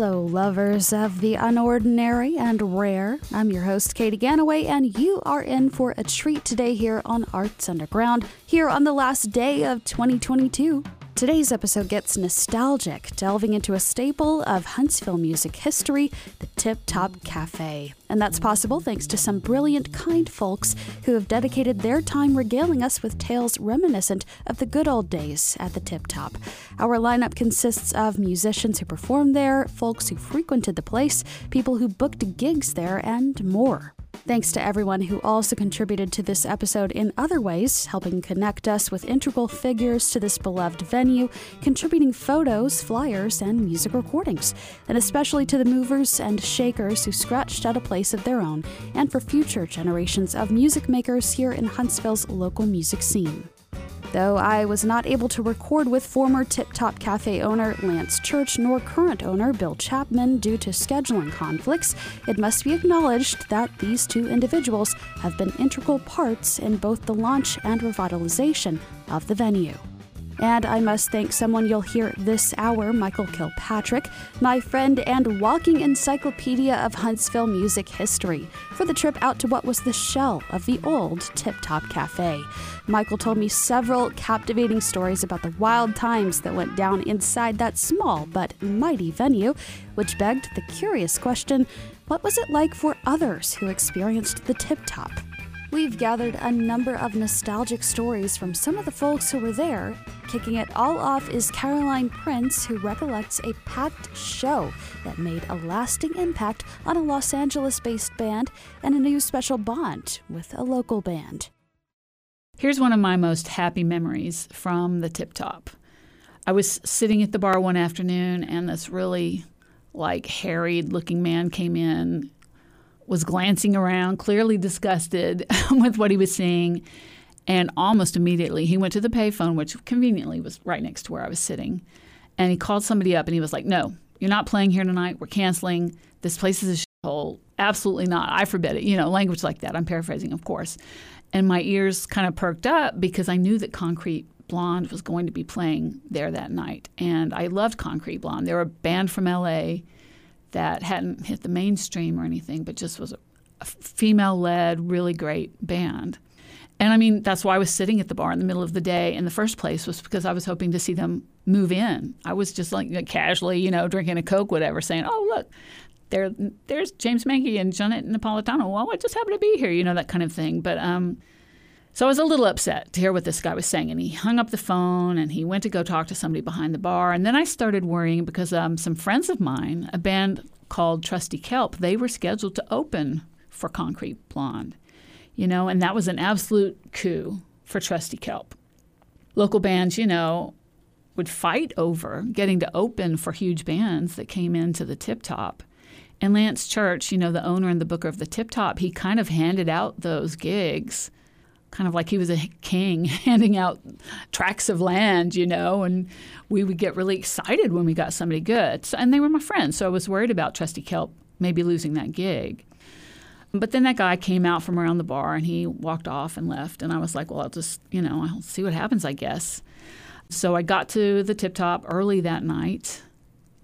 Hello, lovers of the unordinary and rare. I'm your host, Katie Ganaway, and you are in for a treat today here on Arts Underground, here on the last day of 2022. Today's episode gets nostalgic, delving into a staple of Huntsville music history, the Tip Top Cafe. And that's possible thanks to some brilliant, kind folks who have dedicated their time regaling us with tales reminiscent of the good old days at the Tip Top. Our lineup consists of musicians who performed there, folks who frequented the place, people who booked gigs there, and more. Thanks to everyone who also contributed to this episode in other ways, helping connect us with integral figures to this beloved venue, contributing photos, flyers, and music recordings, and especially to the movers and shakers who scratched out a place of their own, and for future generations of music makers here in Huntsville's local music scene. Though I was not able to record with former Tip Top Cafe owner Lance Church nor current owner Bill Chapman due to scheduling conflicts, it must be acknowledged that these two individuals have been integral parts in both the launch and revitalization of the venue. And I must thank someone you'll hear this hour, Michael Kilpatrick, my friend and walking encyclopedia of Huntsville music history, for the trip out to what was the shell of the old Tip Top Cafe. Michael told me several captivating stories about the wild times that went down inside that small but mighty venue, which begged the curious question what was it like for others who experienced the Tip Top? We've gathered a number of nostalgic stories from some of the folks who were there. Kicking it all off is Caroline Prince, who recollects a packed show that made a lasting impact on a Los Angeles based band and a new special bond with a local band. Here's one of my most happy memories from the tip top. I was sitting at the bar one afternoon, and this really like harried looking man came in was glancing around, clearly disgusted with what he was seeing. And almost immediately, he went to the payphone, which conveniently was right next to where I was sitting. And he called somebody up and he was like, No, you're not playing here tonight. We're canceling. This place is a shithole. Absolutely not. I forbid it. You know, language like that. I'm paraphrasing, of course. And my ears kind of perked up because I knew that Concrete Blonde was going to be playing there that night. And I loved Concrete Blonde. They were a band from LA that hadn't hit the mainstream or anything, but just was a, female led, really great band. And I mean, that's why I was sitting at the bar in the middle of the day in the first place, was because I was hoping to see them move in. I was just like casually, you know, drinking a Coke, whatever, saying, oh, look, there, there's James Mankey and Johnette Napolitano. Well, I just happen to be here, you know, that kind of thing. But um, so I was a little upset to hear what this guy was saying. And he hung up the phone and he went to go talk to somebody behind the bar. And then I started worrying because um, some friends of mine, a band called Trusty Kelp, they were scheduled to open for Concrete Blonde. You know, and that was an absolute coup for Trusty Kelp. Local bands, you know, would fight over getting to open for huge bands that came into the tip top. And Lance Church, you know, the owner and the booker of the Tip Top, he kind of handed out those gigs kind of like he was a king handing out tracts of land, you know, and we would get really excited when we got somebody good. So, and they were my friends, so I was worried about Trusty Kelp maybe losing that gig. But then that guy came out from around the bar and he walked off and left. And I was like, well, I'll just, you know, I'll see what happens, I guess. So I got to the tip top early that night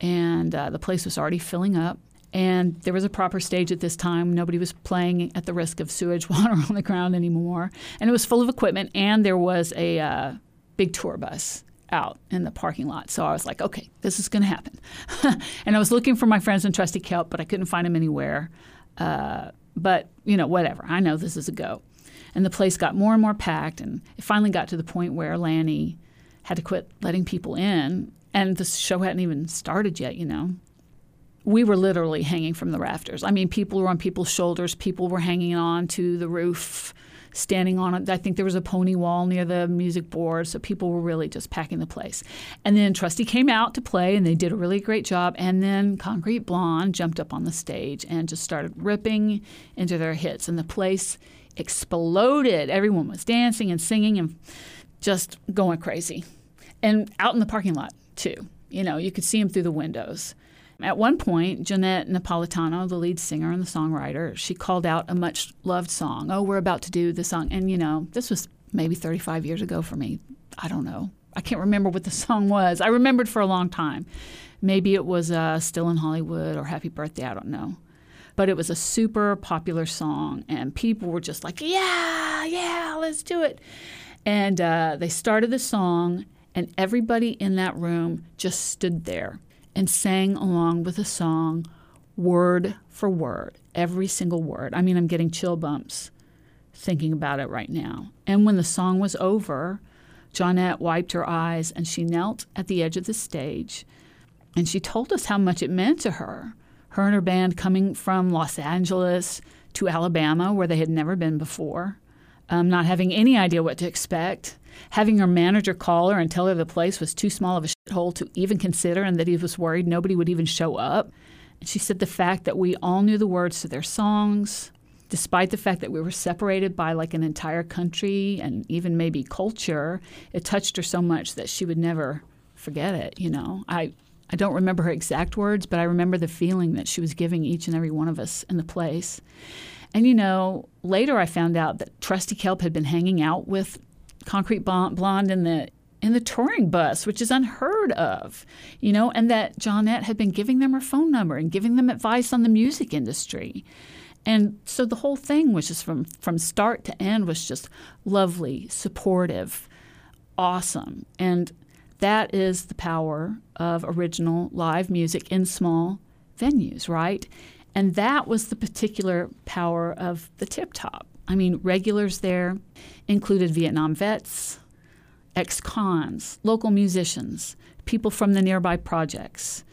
and uh, the place was already filling up. And there was a proper stage at this time. Nobody was playing at the risk of sewage water on the ground anymore. And it was full of equipment, and there was a uh, big tour bus out in the parking lot. So I was like, okay, this is going to happen. and I was looking for my friends in Trusty Kelp, but I couldn't find them anywhere. Uh, but, you know, whatever. I know this is a go. And the place got more and more packed. And it finally got to the point where Lanny had to quit letting people in. And the show hadn't even started yet, you know we were literally hanging from the rafters. I mean, people were on people's shoulders, people were hanging on to the roof, standing on it. I think there was a pony wall near the music board, so people were really just packing the place. And then Trusty came out to play, and they did a really great job. And then Concrete Blonde jumped up on the stage and just started ripping into their hits, and the place exploded. Everyone was dancing and singing and just going crazy. And out in the parking lot, too. You know, you could see them through the windows. At one point, Johnette Napolitano, the lead singer and the songwriter, she called out a much loved song. Oh, we're about to do the song. And, you know, this was maybe 35 years ago for me. I don't know. I can't remember what the song was. I remembered for a long time. Maybe it was uh, Still in Hollywood or Happy Birthday, I don't know. But it was a super popular song, and people were just like, yeah, yeah, let's do it. And uh, they started the song, and everybody in that room just stood there and sang along with the song word for word, every single word. I mean, I'm getting chill bumps thinking about it right now. And when the song was over, Johnette wiped her eyes and she knelt at the edge of the stage and she told us how much it meant to her. Her and her band coming from Los Angeles to Alabama, where they had never been before, um, not having any idea what to expect, having her manager call her and tell her the place was too small of a shithole to even consider and that he was worried nobody would even show up. And she said the fact that we all knew the words to their songs, despite the fact that we were separated by like an entire country and even maybe culture, it touched her so much that she would never forget it. You know, I I don't remember her exact words, but I remember the feeling that she was giving each and every one of us in the place. And you know, later I found out that Trusty Kelp had been hanging out with Concrete Blonde in the in the touring bus, which is unheard of, you know, and that Johnette had been giving them her phone number and giving them advice on the music industry. And so the whole thing was just from from start to end was just lovely, supportive, awesome. And that is the power of original live music in small venues, right? And that was the particular power of the Tip Top. I mean, regulars there included Vietnam vets, ex cons, local musicians, people from the nearby projects,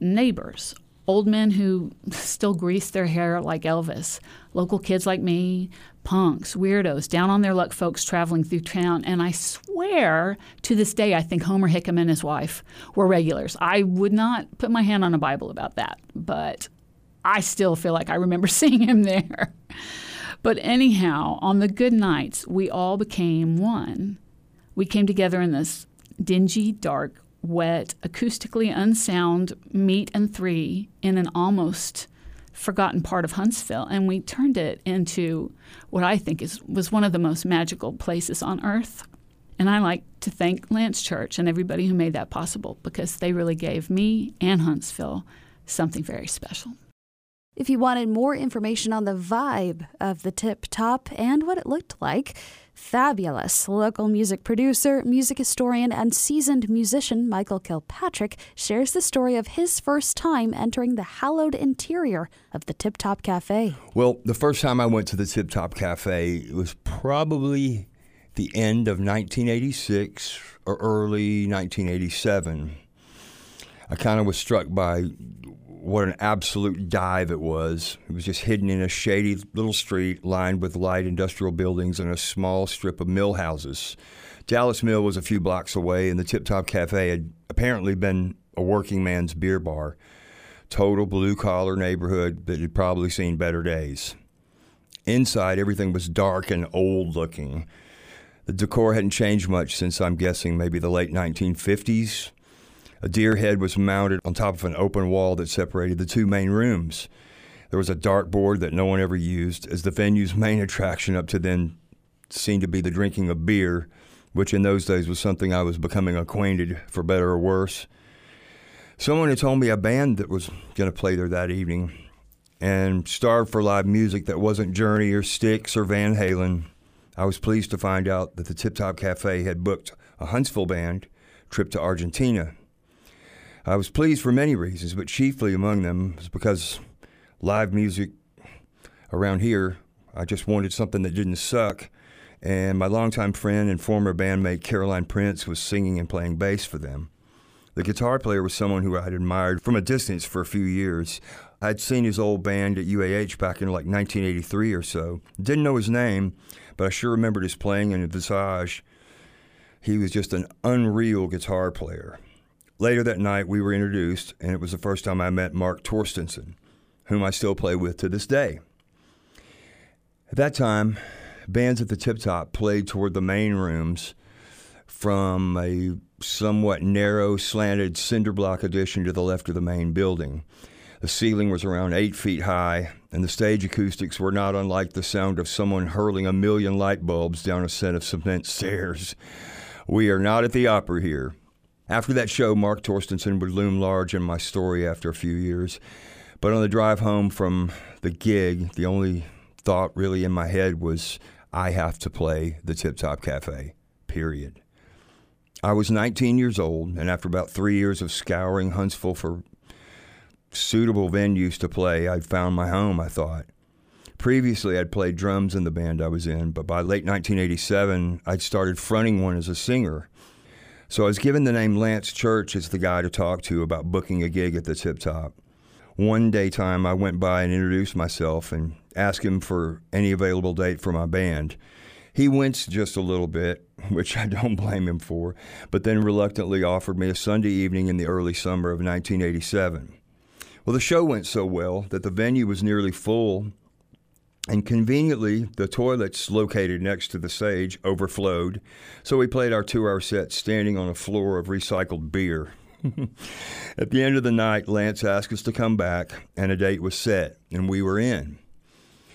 neighbors, old men who still grease their hair like Elvis, local kids like me, punks, weirdos, down on their luck folks traveling through town. And I swear to this day, I think Homer Hickam and his wife were regulars. I would not put my hand on a Bible about that, but I still feel like I remember seeing him there. But anyhow, on the good nights, we all became one. We came together in this dingy, dark, wet, acoustically unsound meat and three in an almost forgotten part of Huntsville, and we turned it into what I think is was one of the most magical places on earth. And I like to thank Lance Church and everybody who made that possible because they really gave me and Huntsville something very special. If you wanted more information on the vibe of the tip top and what it looked like, fabulous local music producer, music historian, and seasoned musician Michael Kilpatrick shares the story of his first time entering the hallowed interior of the Tip Top Cafe. Well, the first time I went to the Tip Top Cafe was probably the end of 1986 or early 1987. I kind of was struck by what an absolute dive it was. It was just hidden in a shady little street lined with light industrial buildings and a small strip of mill houses. Dallas Mill was a few blocks away, and the Tip Top Cafe had apparently been a working man's beer bar. Total blue collar neighborhood that had probably seen better days. Inside, everything was dark and old looking. The decor hadn't changed much since I'm guessing maybe the late 1950s. A deer head was mounted on top of an open wall that separated the two main rooms. There was a dartboard that no one ever used, as the venue's main attraction up to then seemed to be the drinking of beer, which in those days was something I was becoming acquainted, for better or worse. Someone had told me a band that was going to play there that evening and starved for live music that wasn't Journey or Styx or Van Halen. I was pleased to find out that the Tip Top Cafe had booked a Huntsville band trip to Argentina I was pleased for many reasons, but chiefly among them was because live music around here, I just wanted something that didn't suck. And my longtime friend and former bandmate Caroline Prince was singing and playing bass for them. The guitar player was someone who I'd admired from a distance for a few years. I'd seen his old band at UAH back in like 1983 or so. Didn't know his name, but I sure remembered his playing and visage. He was just an unreal guitar player. Later that night, we were introduced, and it was the first time I met Mark Torstenson, whom I still play with to this day. At that time, bands at the Tip Top played toward the main rooms from a somewhat narrow, slanted cinder block addition to the left of the main building. The ceiling was around eight feet high, and the stage acoustics were not unlike the sound of someone hurling a million light bulbs down a set of cement stairs. We are not at the opera here. After that show, Mark Torstenson would loom large in my story after a few years. But on the drive home from the gig, the only thought really in my head was, I have to play the Tip Top Cafe, period. I was 19 years old, and after about three years of scouring Huntsville for suitable venues to play, I'd found my home, I thought. Previously, I'd played drums in the band I was in, but by late 1987, I'd started fronting one as a singer. So I was given the name Lance Church as the guy to talk to about booking a gig at the Tip Top. One daytime, I went by and introduced myself and asked him for any available date for my band. He winced just a little bit, which I don't blame him for, but then reluctantly offered me a Sunday evening in the early summer of 1987. Well, the show went so well that the venue was nearly full, and conveniently, the toilets located next to the stage overflowed, so we played our two hour set standing on a floor of recycled beer. At the end of the night, Lance asked us to come back, and a date was set, and we were in.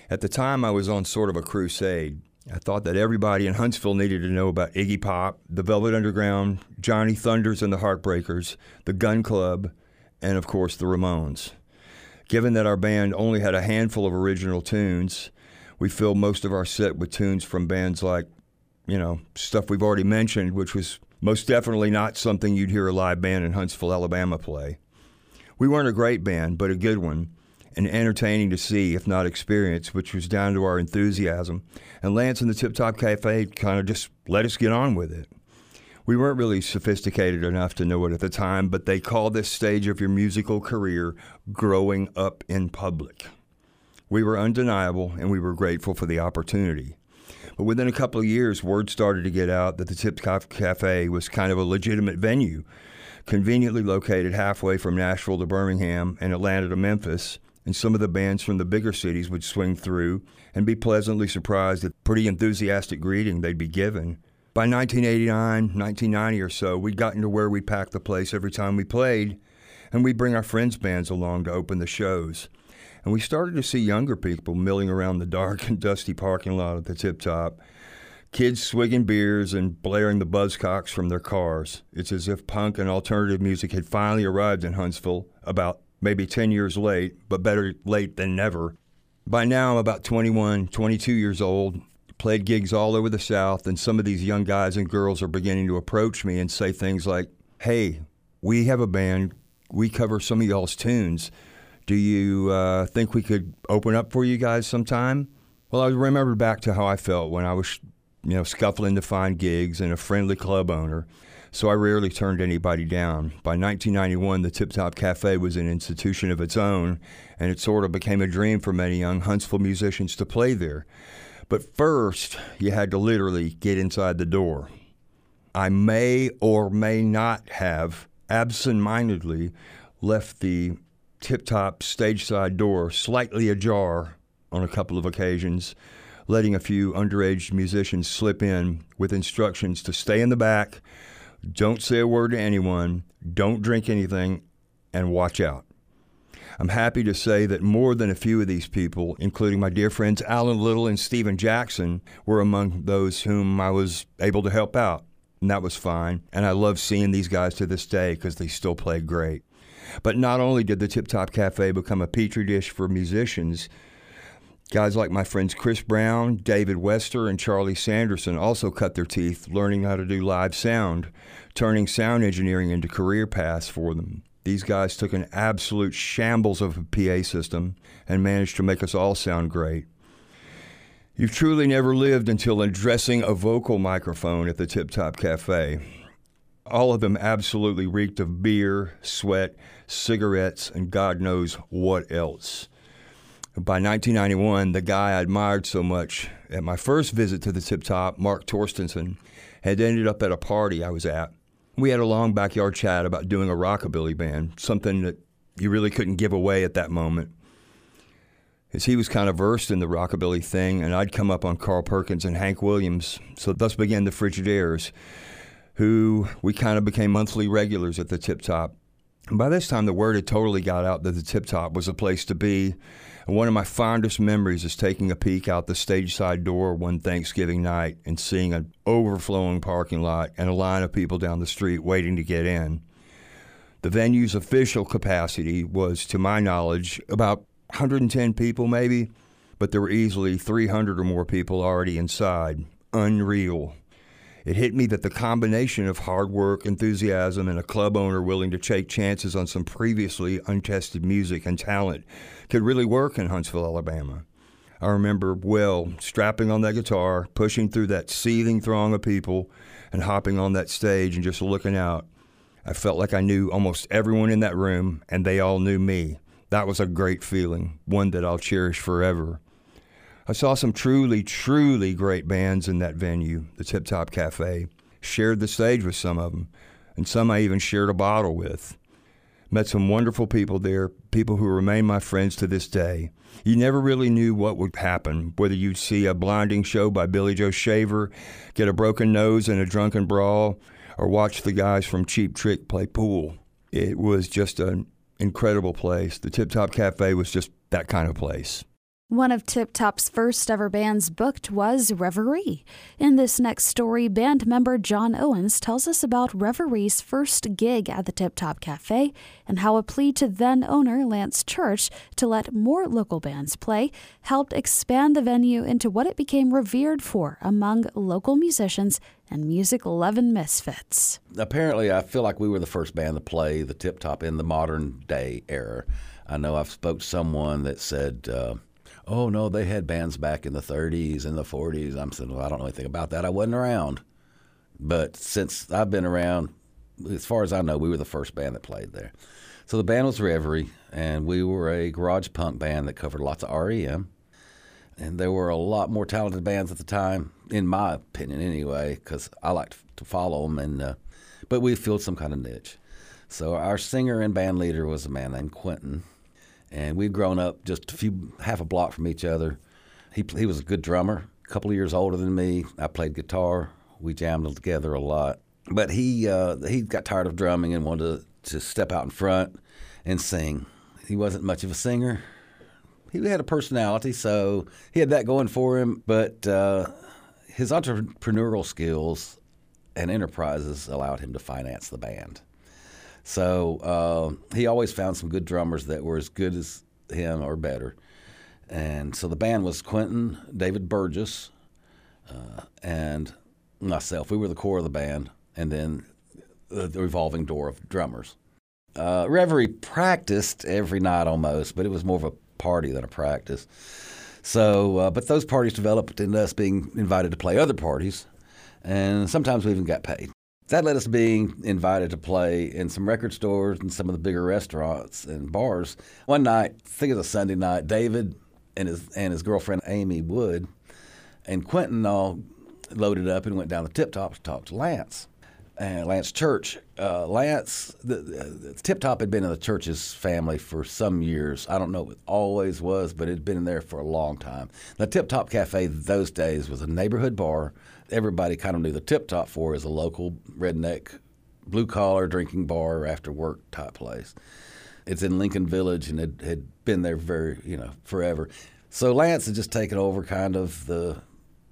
At the time, I was on sort of a crusade. I thought that everybody in Huntsville needed to know about Iggy Pop, the Velvet Underground, Johnny Thunders and the Heartbreakers, the Gun Club, and of course the Ramones. Given that our band only had a handful of original tunes, we filled most of our set with tunes from bands like, you know, stuff we've already mentioned, which was most definitely not something you'd hear a live band in Huntsville, Alabama play. We weren't a great band, but a good one, and entertaining to see, if not experience, which was down to our enthusiasm. And Lance and the Tip Top Cafe kind of just let us get on with it. We weren't really sophisticated enough to know it at the time, but they call this stage of your musical career growing up in public. We were undeniable and we were grateful for the opportunity. But within a couple of years, word started to get out that the Tip Cafe was kind of a legitimate venue, conveniently located halfway from Nashville to Birmingham and Atlanta to Memphis. And some of the bands from the bigger cities would swing through and be pleasantly surprised at the pretty enthusiastic greeting they'd be given by 1989, 1990 or so, we'd gotten to where we'd pack the place every time we played, and we'd bring our friends' bands along to open the shows. And we started to see younger people milling around the dark and dusty parking lot at the tip top, kids swigging beers and blaring the buzzcocks from their cars. It's as if punk and alternative music had finally arrived in Huntsville about maybe 10 years late, but better late than never. By now, I'm about 21, 22 years old, played gigs all over the South, and some of these young guys and girls are beginning to approach me and say things like, Hey, we have a band, we cover some of y'all's tunes. Do you uh, think we could open up for you guys sometime? Well, I remember back to how I felt when I was, you know, scuffling to find gigs and a friendly club owner. So I rarely turned anybody down. By 1991, the Tip Top Cafe was an institution of its own, and it sort of became a dream for many young Huntsville musicians to play there. But first, you had to literally get inside the door. I may or may not have absent-mindedly left the tip-top stage side door slightly ajar on a couple of occasions, letting a few underage musicians slip in with instructions to stay in the back, don't say a word to anyone, don't drink anything, and watch out. I'm happy to say that more than a few of these people, including my dear friends Alan Little and Stephen Jackson, were among those whom I was able to help out. And that was fine. And I love seeing these guys to this day because they still play great. But not only did the Tip Top Cafe become a petri dish for musicians, guys like my friends Chris Brown, David Wester, and Charlie Sanderson also cut their teeth learning how to do live sound, turning sound engineering into career paths for them. These guys took an absolute shambles of a PA system and managed to make us all sound great. You've truly never lived until addressing a vocal microphone at the Tip Top Cafe. All of them absolutely reeked of beer, sweat, cigarettes, and God knows what else. By 1991, the guy I admired so much at my first visit to the Tip Top, Mark Torstenson, had ended up at a party I was at we had a long backyard chat about doing a rockabilly band, something that you really couldn't give away at that moment. As he was kind of versed in the rockabilly thing, and I'd come up on Carl Perkins and Hank Williams, so thus began the Frigidaires, who we kind of became monthly regulars at the Tip Top. By this time, the word had totally got out that the Tip Top was a place to be. And one of my fondest memories is taking a peek out the stage side door one Thanksgiving night and seeing an overflowing parking lot and a line of people down the street waiting to get in. The venue's official capacity was, to my knowledge, about 110 people, maybe, but there were easily 300 or more people already inside. Unreal. It hit me that the combination of hard work, enthusiasm, and a club owner willing to take chances on some previously untested music and talent could really work in Huntsville, Alabama. I remember well strapping on that guitar, pushing through that seething throng of people, and hopping on that stage and just looking out I felt like I knew almost everyone in that room, and they all knew me. That was a great feeling, one that I'll cherish forever. I saw some truly, truly great bands in that venue, the Tip Top Cafe. Shared the stage with some of them, and some I even shared a bottle with. Met some wonderful people there, people who remain my friends to this day. You never really knew what would happen, whether you'd see a blinding show by Billy Joe Shaver, get a broken nose in a drunken brawl, or watch the guys from Cheap Trick play pool. It was just an incredible place. The Tip Top Cafe was just that kind of place. One of Tip Top's first ever bands booked was Reverie. In this next story, band member John Owens tells us about Reverie's first gig at the Tip Top Cafe and how a plea to then owner Lance Church to let more local bands play helped expand the venue into what it became revered for among local musicians and music loving misfits. Apparently, I feel like we were the first band to play the Tip Top in the modern day era. I know I've spoke to someone that said, uh, oh no, they had bands back in the 30s and the 40s. I'm saying, well, I don't know anything about that. I wasn't around. But since I've been around, as far as I know, we were the first band that played there. So the band was Reverie, and we were a garage punk band that covered lots of REM. And there were a lot more talented bands at the time, in my opinion, anyway, because I liked to follow them. And uh, but we filled some kind of niche. So our singer and band leader was a man named Quentin, and we'd grown up just a few half a block from each other. He he was a good drummer, a couple of years older than me. I played guitar. We jammed together a lot. But he uh, he got tired of drumming and wanted to, to step out in front and sing. He wasn't much of a singer. He had a personality, so he had that going for him. But uh, his entrepreneurial skills and enterprises allowed him to finance the band. So uh, he always found some good drummers that were as good as him or better. And so the band was Quentin, David Burgess, uh, and myself. We were the core of the band, and then the, the revolving door of drummers. Uh, Reverie practiced every night almost, but it was more of a party than a practice. So, uh, but those parties developed into us being invited to play other parties, and sometimes we even got paid that led us being invited to play in some record stores and some of the bigger restaurants and bars. One night, I think it was a Sunday night, David and his and his girlfriend Amy Wood and Quentin all loaded up and went down the tip top to talk to Lance. And Lance Church. Uh, Lance, the, the Tip Top had been in the Church's family for some years. I don't know it always was, but it had been there for a long time. The Tip Top Cafe those days was a neighborhood bar everybody kind of knew the Tip Top for as a local redneck, blue collar drinking bar after work type place. It's in Lincoln Village and it had been there very, you know, forever. So Lance had just taken over kind of the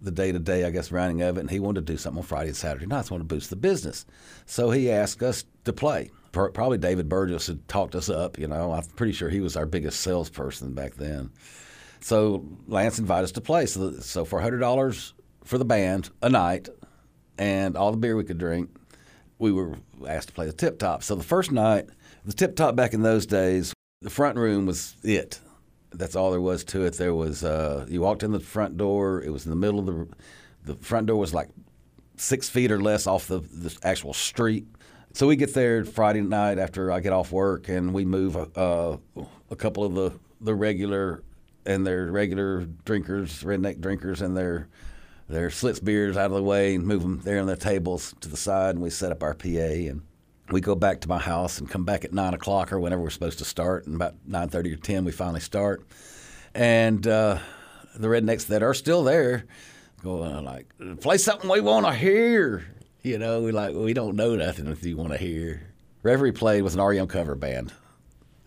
the day to day, I guess, running of it, and he wanted to do something on Friday and Saturday nights, wanted to boost the business. So he asked us to play. Probably David Burgess had talked us up, you know. I'm pretty sure he was our biggest salesperson back then. So Lance invited us to play. So, so for $100 for the band a night and all the beer we could drink, we were asked to play the tip top. So the first night, the tip top back in those days, the front room was it. That's all there was to it. There was uh, you walked in the front door. It was in the middle of the the front door was like six feet or less off the, the actual street. So we get there Friday night after I get off work, and we move uh, a couple of the the regular and their regular drinkers, redneck drinkers, and their their Schlitz beers out of the way and move them there on the tables to the side, and we set up our PA and we go back to my house and come back at nine o'clock or whenever we're supposed to start, and about nine thirty or ten we finally start, and uh, the rednecks that are still there go uh, like play something we want to hear. You know, we like we don't know nothing if you want to hear. Reverie played with an REM cover band,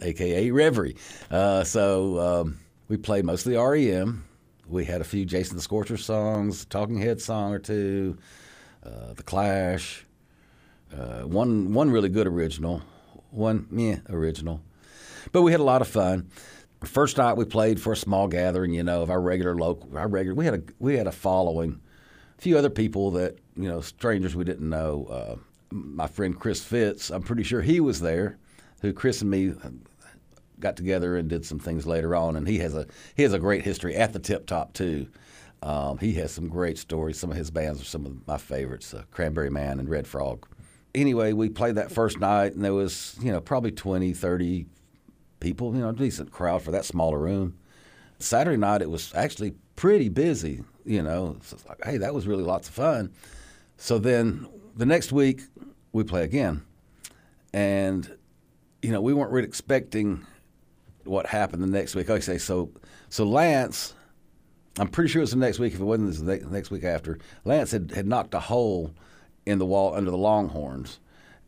aka Reverie. Uh, so um, we played mostly REM. We had a few Jason the Scorcher songs, Talking Head song or two, uh, The Clash, uh, one one really good original, one meh original. But we had a lot of fun. First night we played for a small gathering, you know, of our regular local, our regular. We had a we had a following, a few other people that you know, strangers we didn't know. Uh, my friend Chris Fitz, I'm pretty sure he was there. Who Chris and me got together and did some things later on, and he has a he has a great history at the Tip Top too. Um, he has some great stories. Some of his bands are some of my favorites: uh, Cranberry Man and Red Frog. Anyway, we played that first night, and there was you know probably 20, 30 people, you know, a decent crowd for that smaller room. Saturday night, it was actually pretty busy, you know. So like, hey, that was really lots of fun. So then the next week, we play again. And, you know, we weren't really expecting what happened the next week. Okay, so so Lance, I'm pretty sure it was the next week. If it wasn't the next week after, Lance had, had knocked a hole in the wall under the Longhorns,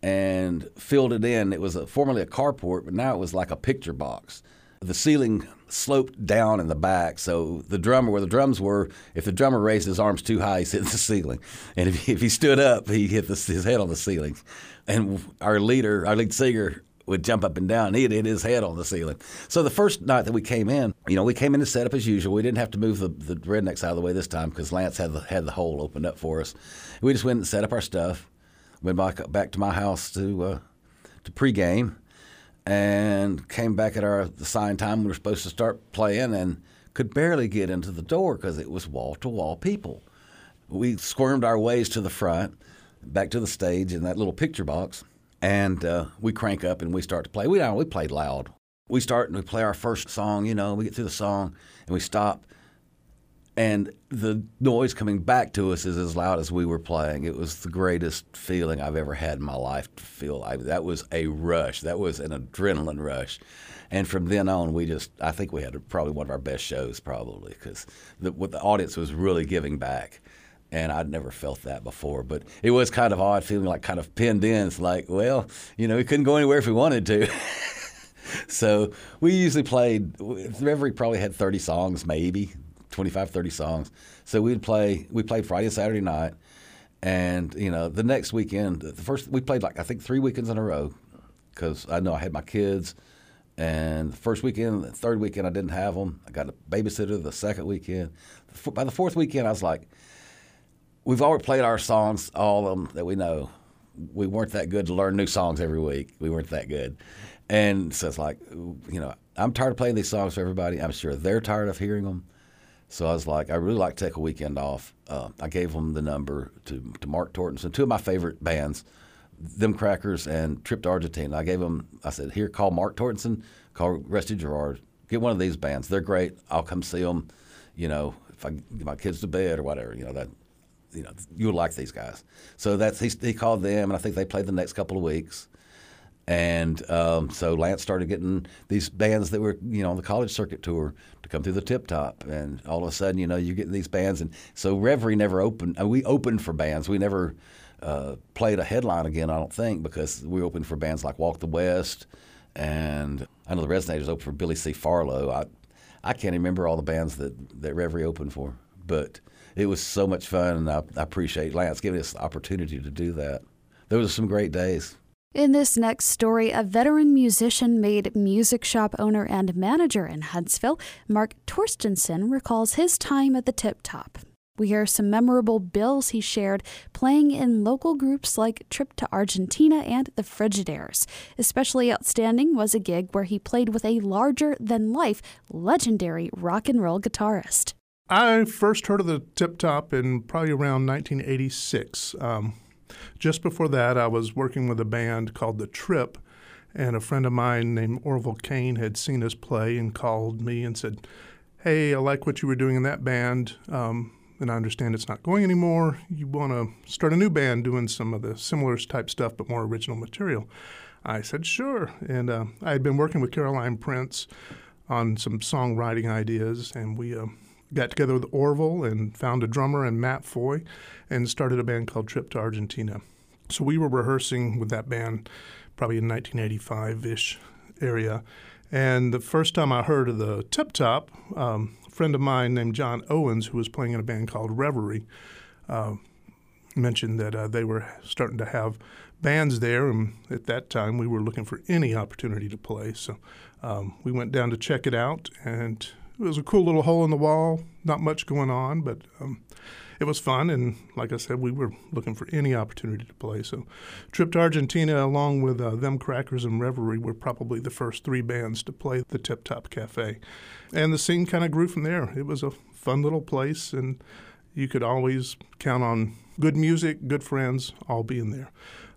and filled it in. It was a, formerly a carport, but now it was like a picture box. The ceiling sloped down in the back, so the drummer, where the drums were, if the drummer raised his arms too high, he hit the ceiling, and if, if he stood up, he hit the, his head on the ceiling. And our leader, our lead singer, would jump up and down. He'd hit his head on the ceiling. So the first night that we came in, you know, we came in to set up as usual. We didn't have to move the, the rednecks out of the way this time because Lance had the had the hole opened up for us. We just went and set up our stuff went back back to my house to uh, to pregame, and came back at our assigned time. We were supposed to start playing, and could barely get into the door because it was wall to wall people. We squirmed our ways to the front, back to the stage in that little picture box, and uh, we crank up and we start to play. We we played loud. We start and we play our first song. You know, we get through the song and we stop and the noise coming back to us is as loud as we were playing. It was the greatest feeling I've ever had in my life to feel. I, that was a rush. That was an adrenaline rush. And from then on, we just, I think we had probably one of our best shows, probably, because what the audience was really giving back. And I'd never felt that before. But it was kind of odd feeling like kind of pinned in. It's like, well, you know, we couldn't go anywhere if we wanted to. so we usually played, Reverie probably had 30 songs, maybe, 25, 30 songs. So we'd play, we played Friday and Saturday night. And, you know, the next weekend, the first, we played like, I think three weekends in a row because I know I had my kids. And the first weekend, the third weekend, I didn't have them. I got a babysitter the second weekend. By the fourth weekend, I was like, we've already played our songs, all of them that we know. We weren't that good to learn new songs every week. We weren't that good. And so it's like, you know, I'm tired of playing these songs for everybody. I'm sure they're tired of hearing them. So I was like, I really like to take a weekend off. Uh, I gave them the number to, to Mark Torstenson, two of my favorite bands, Them Crackers and Trip to Argentina. I gave them, I said, here, call Mark Torstenson, call Rusty Gerard, get one of these bands. They're great. I'll come see them, you know, if I get my kids to bed or whatever, you know, that, you know, you'll like these guys. So that's, he, he called them, and I think they played the next couple of weeks. And um, so Lance started getting these bands that were, you know, on the college circuit tour to come through the Tip Top. And all of a sudden, you know, you're getting these bands. And so Reverie never opened. Uh, we opened for bands. We never uh, played a headline again, I don't think, because we opened for bands like Walk the West. And I know the Resonators opened for Billy C. Farlow. I, I can't remember all the bands that, that Reverie opened for. But it was so much fun. And I, I appreciate Lance giving us the opportunity to do that. Those were some great days. In this next story, a veteran musician made music shop owner and manager in Huntsville, Mark Torstenson, recalls his time at the Tip Top. We hear some memorable bills he shared playing in local groups like Trip to Argentina and the Frigidaires. Especially outstanding was a gig where he played with a larger than life legendary rock and roll guitarist. I first heard of the Tip Top in probably around 1986. Um, just before that, I was working with a band called The Trip, and a friend of mine named Orville Kane had seen us play and called me and said, Hey, I like what you were doing in that band, um, and I understand it's not going anymore. You want to start a new band doing some of the similar type stuff, but more original material. I said, Sure. And uh, I had been working with Caroline Prince on some songwriting ideas, and we uh, got together with Orville and found a drummer and Matt Foy and started a band called Trip to Argentina. So we were rehearsing with that band probably in 1985 ish area. And the first time I heard of the Tip Top, um, a friend of mine named John Owens, who was playing in a band called Reverie, uh, mentioned that uh, they were starting to have bands there, and at that time we were looking for any opportunity to play. So um, we went down to check it out, and it was a cool little hole in the wall. Not much going on, but um, it was fun. And like I said, we were looking for any opportunity to play. So, trip to Argentina, along with uh, them Crackers and Reverie, were probably the first three bands to play the Tip Top Cafe, and the scene kind of grew from there. It was a fun little place, and you could always count on good music, good friends, all being there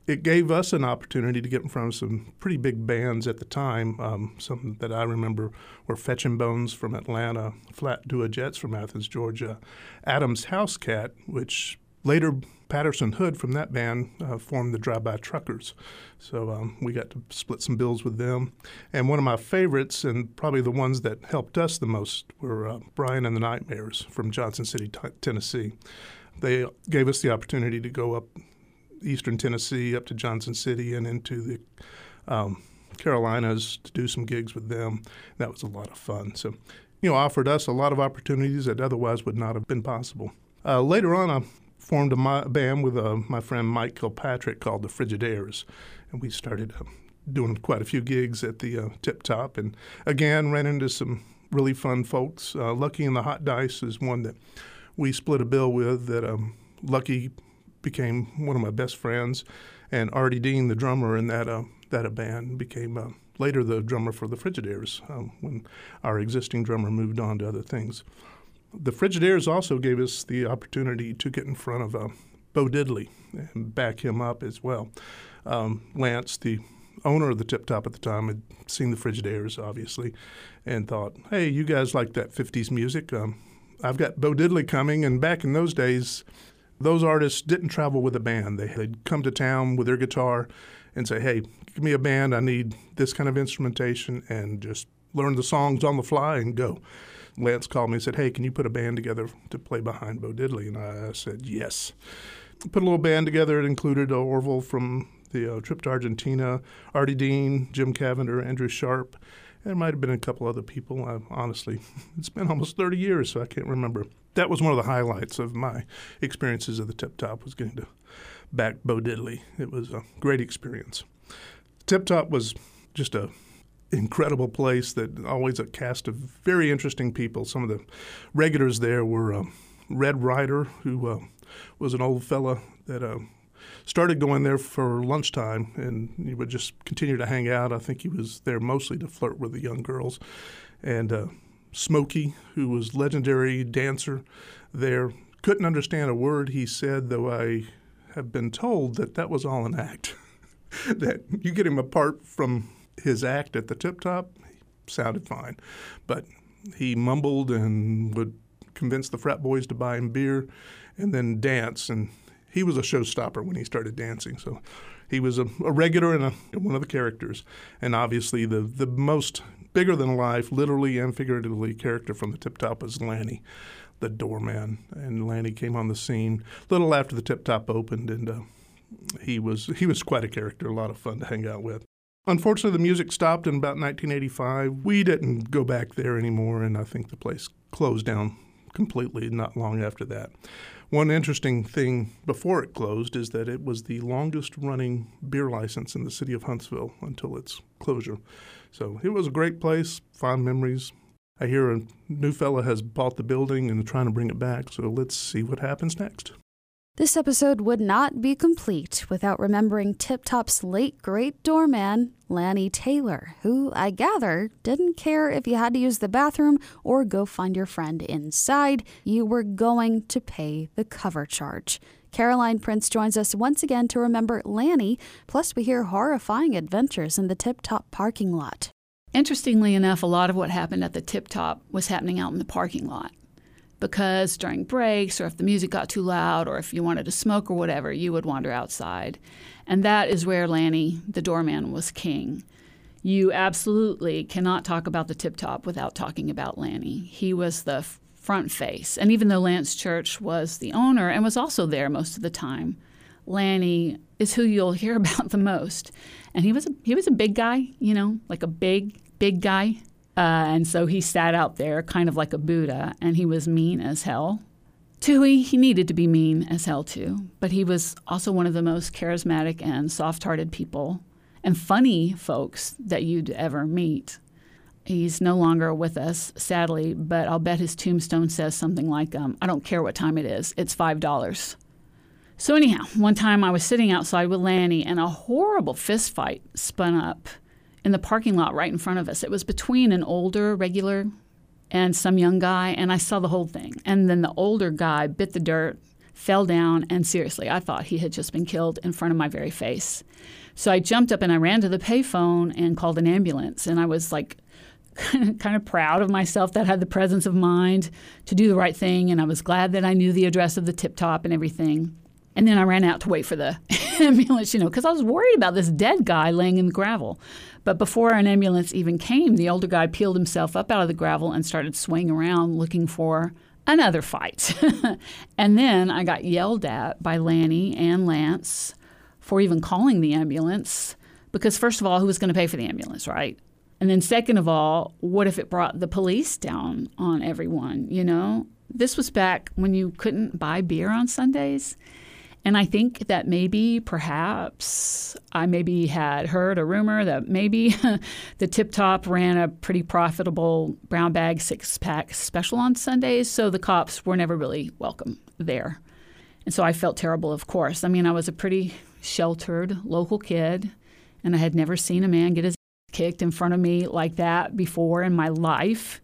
it gave us an opportunity to get in front of some pretty big bands at the time. Um, some that I remember were Fetchin' Bones from Atlanta, Flat Duo Jets from Athens, Georgia, Adams House Cat, which later Patterson Hood from that band uh, formed the Drive By Truckers. So um, we got to split some bills with them. And one of my favorites, and probably the ones that helped us the most, were uh, Brian and the Nightmares from Johnson City, t- Tennessee. They gave us the opportunity to go up eastern Tennessee up to Johnson City and into the um, Carolinas to do some gigs with them. That was a lot of fun. So, you know, offered us a lot of opportunities that otherwise would not have been possible. Uh, later on, I formed a band with uh, my friend Mike Kilpatrick called the Frigidaires, and we started uh, doing quite a few gigs at the uh, Tip Top, and again ran into some really fun folks. Uh, Lucky and the Hot Dice is one that we split a bill with. That um, Lucky became one of my best friends, and Artie Dean, the drummer in that uh, that band, became uh, later the drummer for the Frigidaires um, when our existing drummer moved on to other things. The Frigidaires also gave us the opportunity to get in front of uh, Bo Diddley and back him up as well. Um, Lance, the owner of the Tip Top at the time, had seen the Frigidaires, obviously, and thought, hey, you guys like that 50s music? Um, I've got Bo Diddley coming, and back in those days, those artists didn't travel with a band. They, would come to town with their guitar and say, hey, give me a band. I need this kind of instrumentation and just learn the songs on the fly and go. Lance called me and said, hey, can you put a band together to play behind Bo Diddley? And I said, yes. Put a little band together. It included Orville from the uh, trip to Argentina, Artie Dean, Jim Cavender, Andrew Sharp. There might have been a couple other people. Honestly, it's been almost 30 years, so I can't remember that was one of the highlights of my experiences of the Tip Top was getting to back Bo Diddley. It was a great experience. Tip Top was just a incredible place that always a cast of very interesting people. Some of the regulars there were uh, Red Ryder, who uh, was an old fella that uh, started going there for lunchtime, and he would just continue to hang out. I think he was there mostly to flirt with the young girls, and uh, Smokey, who was legendary dancer there. Couldn't understand a word he said, though I have been told that that was all an act. that you get him apart from his act at the tip top, he sounded fine. But he mumbled and would convince the frat boys to buy him beer and then dance. And he was a showstopper when he started dancing. So he was a, a regular and a, one of the characters. And obviously, the, the most bigger than life, literally and figuratively, character from the Tip Top is Lanny, the doorman. And Lanny came on the scene a little after the Tip Top opened, and uh, he was he was quite a character, a lot of fun to hang out with. Unfortunately, the music stopped in about 1985. We didn't go back there anymore, and I think the place closed down completely not long after that. One interesting thing before it closed is that it was the longest running beer license in the city of Huntsville until its closure. So it was a great place, fond memories. I hear a new fella has bought the building and trying to bring it back, so let's see what happens next. This episode would not be complete without remembering Tip Top's late great doorman, Lanny Taylor, who I gather didn't care if you had to use the bathroom or go find your friend inside, you were going to pay the cover charge. Caroline Prince joins us once again to remember Lanny, plus, we hear horrifying adventures in the Tip Top parking lot. Interestingly enough, a lot of what happened at the Tip Top was happening out in the parking lot because during breaks or if the music got too loud or if you wanted to smoke or whatever, you would wander outside. And that is where Lanny, the doorman, was king. You absolutely cannot talk about the Tip Top without talking about Lanny. He was the front face. And even though Lance Church was the owner and was also there most of the time, Lanny is who you'll hear about the most. And he was a, he was a big guy, you know, like a big big guy. Uh, and so he sat out there kind of like a Buddha, and he was mean as hell. Tui, he needed to be mean as hell too, but he was also one of the most charismatic and soft hearted people and funny folks that you'd ever meet. He's no longer with us, sadly, but I'll bet his tombstone says something like, um, I don't care what time it is, it's $5. So, anyhow, one time I was sitting outside with Lanny and a horrible fist fight spun up in the parking lot right in front of us. It was between an older regular and some young guy, and I saw the whole thing. And then the older guy bit the dirt, fell down, and seriously, I thought he had just been killed in front of my very face. So I jumped up and I ran to the payphone and called an ambulance. And I was like, kind of proud of myself that I had the presence of mind to do the right thing. And I was glad that I knew the address of the tip top and everything. And then I ran out to wait for the ambulance, you know, because I was worried about this dead guy laying in the gravel. But before an ambulance even came, the older guy peeled himself up out of the gravel and started swinging around looking for another fight. and then I got yelled at by Lanny and Lance for even calling the ambulance because, first of all, who was going to pay for the ambulance, right? And then, second of all, what if it brought the police down on everyone? You know, this was back when you couldn't buy beer on Sundays. And I think that maybe, perhaps, I maybe had heard a rumor that maybe the Tip Top ran a pretty profitable brown bag six pack special on Sundays. So the cops were never really welcome there. And so I felt terrible, of course. I mean, I was a pretty sheltered local kid, and I had never seen a man get his kicked in front of me like that before in my life.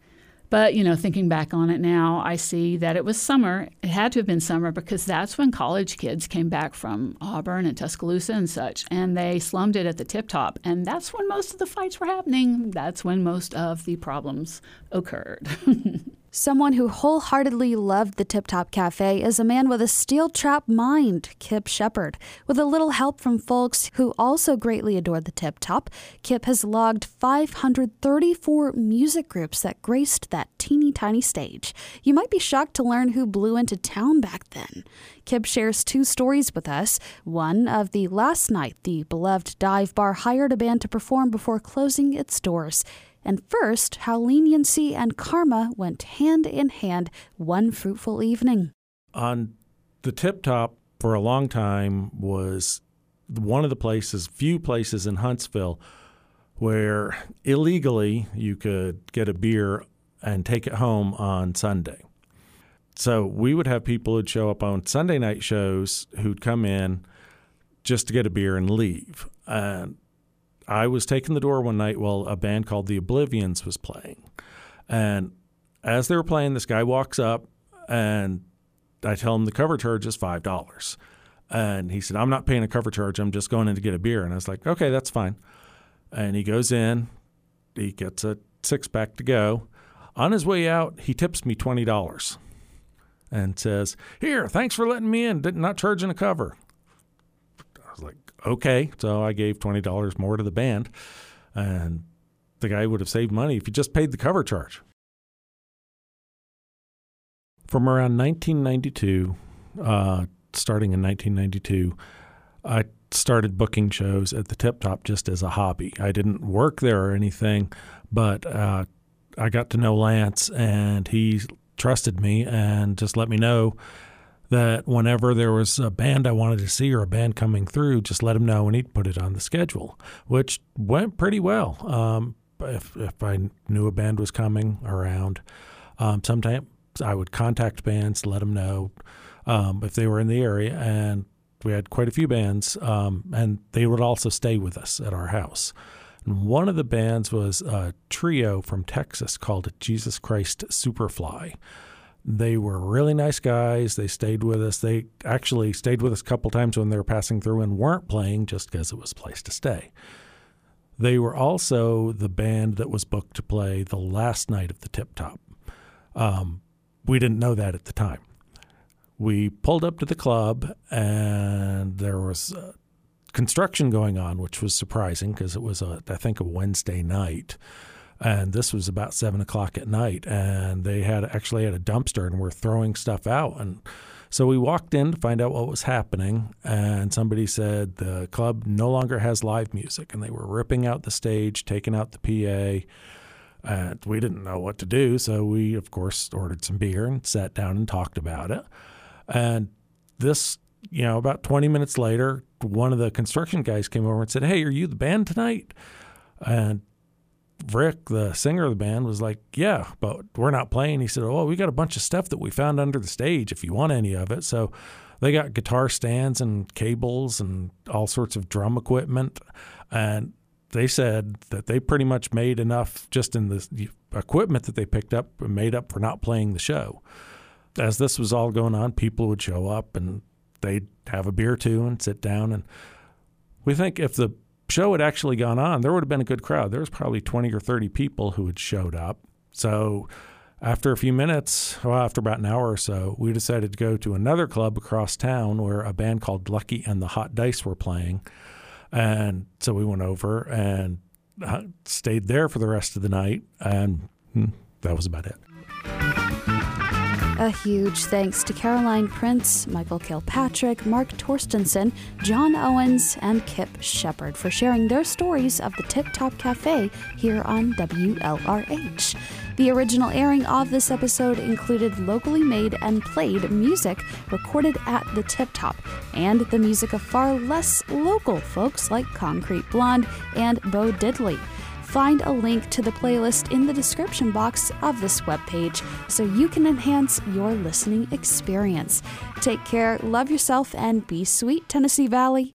But, you know, thinking back on it now, I see that it was summer. It had to have been summer because that's when college kids came back from Auburn and Tuscaloosa and such, and they slummed it at the tip top. And that's when most of the fights were happening. That's when most of the problems occurred. Someone who wholeheartedly loved the Tip Top Cafe is a man with a steel trap mind, Kip Shepherd. With a little help from folks who also greatly adored the Tip Top, Kip has logged 534 music groups that graced that teeny tiny stage. You might be shocked to learn who blew into town back then. Kip shares two stories with us. One of the last night the beloved dive bar hired a band to perform before closing its doors and first, how leniency and karma went hand in hand one fruitful evening. On the tip top for a long time was one of the places, few places in Huntsville, where illegally you could get a beer and take it home on Sunday. So we would have people who'd show up on Sunday night shows who'd come in just to get a beer and leave. And I was taking the door one night while a band called the Oblivions was playing. And as they were playing, this guy walks up and I tell him the cover charge is $5. And he said, I'm not paying a cover charge. I'm just going in to get a beer. And I was like, okay, that's fine. And he goes in, he gets a six pack to go. On his way out, he tips me $20 and says, Here, thanks for letting me in, not charging a cover. I was like, okay. So I gave $20 more to the band. And the guy would have saved money if he just paid the cover charge. From around 1992, uh, starting in 1992, I started booking shows at the Tip Top just as a hobby. I didn't work there or anything, but uh, I got to know Lance and he trusted me and just let me know that whenever there was a band I wanted to see or a band coming through, just let him know and he'd put it on the schedule, which went pretty well. Um, if, if I knew a band was coming around, um, sometimes I would contact bands, let them know um, if they were in the area, and we had quite a few bands, um, and they would also stay with us at our house. And one of the bands was a trio from Texas called Jesus Christ Superfly. They were really nice guys. They stayed with us. They actually stayed with us a couple times when they were passing through and weren't playing just because it was a place to stay. They were also the band that was booked to play the last night of the Tip Top. Um, we didn't know that at the time. We pulled up to the club and there was uh, construction going on, which was surprising because it was, a, I think, a Wednesday night and this was about seven o'clock at night and they had actually had a dumpster and were throwing stuff out and So we walked in to find out what was happening, and somebody said the club no longer has live music, and they were ripping out the stage, taking out the PA. And we didn't know what to do, so we, of course, ordered some beer and sat down and talked about it. And this, you know, about 20 minutes later, one of the construction guys came over and said, Hey, are you the band tonight? And Rick, the singer of the band, was like, Yeah, but we're not playing. He said, Oh, we got a bunch of stuff that we found under the stage if you want any of it. So they got guitar stands and cables and all sorts of drum equipment. And they said that they pretty much made enough just in the equipment that they picked up and made up for not playing the show. As this was all going on, people would show up and they'd have a beer too and sit down. And we think if the show had actually gone on, there would have been a good crowd. There was probably 20 or 30 people who had showed up. So after a few minutes, well, after about an hour or so, we decided to go to another club across town where a band called Lucky and the Hot Dice were playing. And so we went over and uh, stayed there for the rest of the night. And hmm, that was about it. A huge thanks to Caroline Prince, Michael Kilpatrick, Mark Torstenson, John Owens, and Kip Shepherd for sharing their stories of the Tip Top Cafe here on WLRH. The original airing of this episode included locally made and played music recorded at the Tip Top, and the music of far less local folks like Concrete Blonde and Bo Diddley. Find a link to the playlist in the description box of this webpage so you can enhance your listening experience. Take care, love yourself, and be sweet, Tennessee Valley.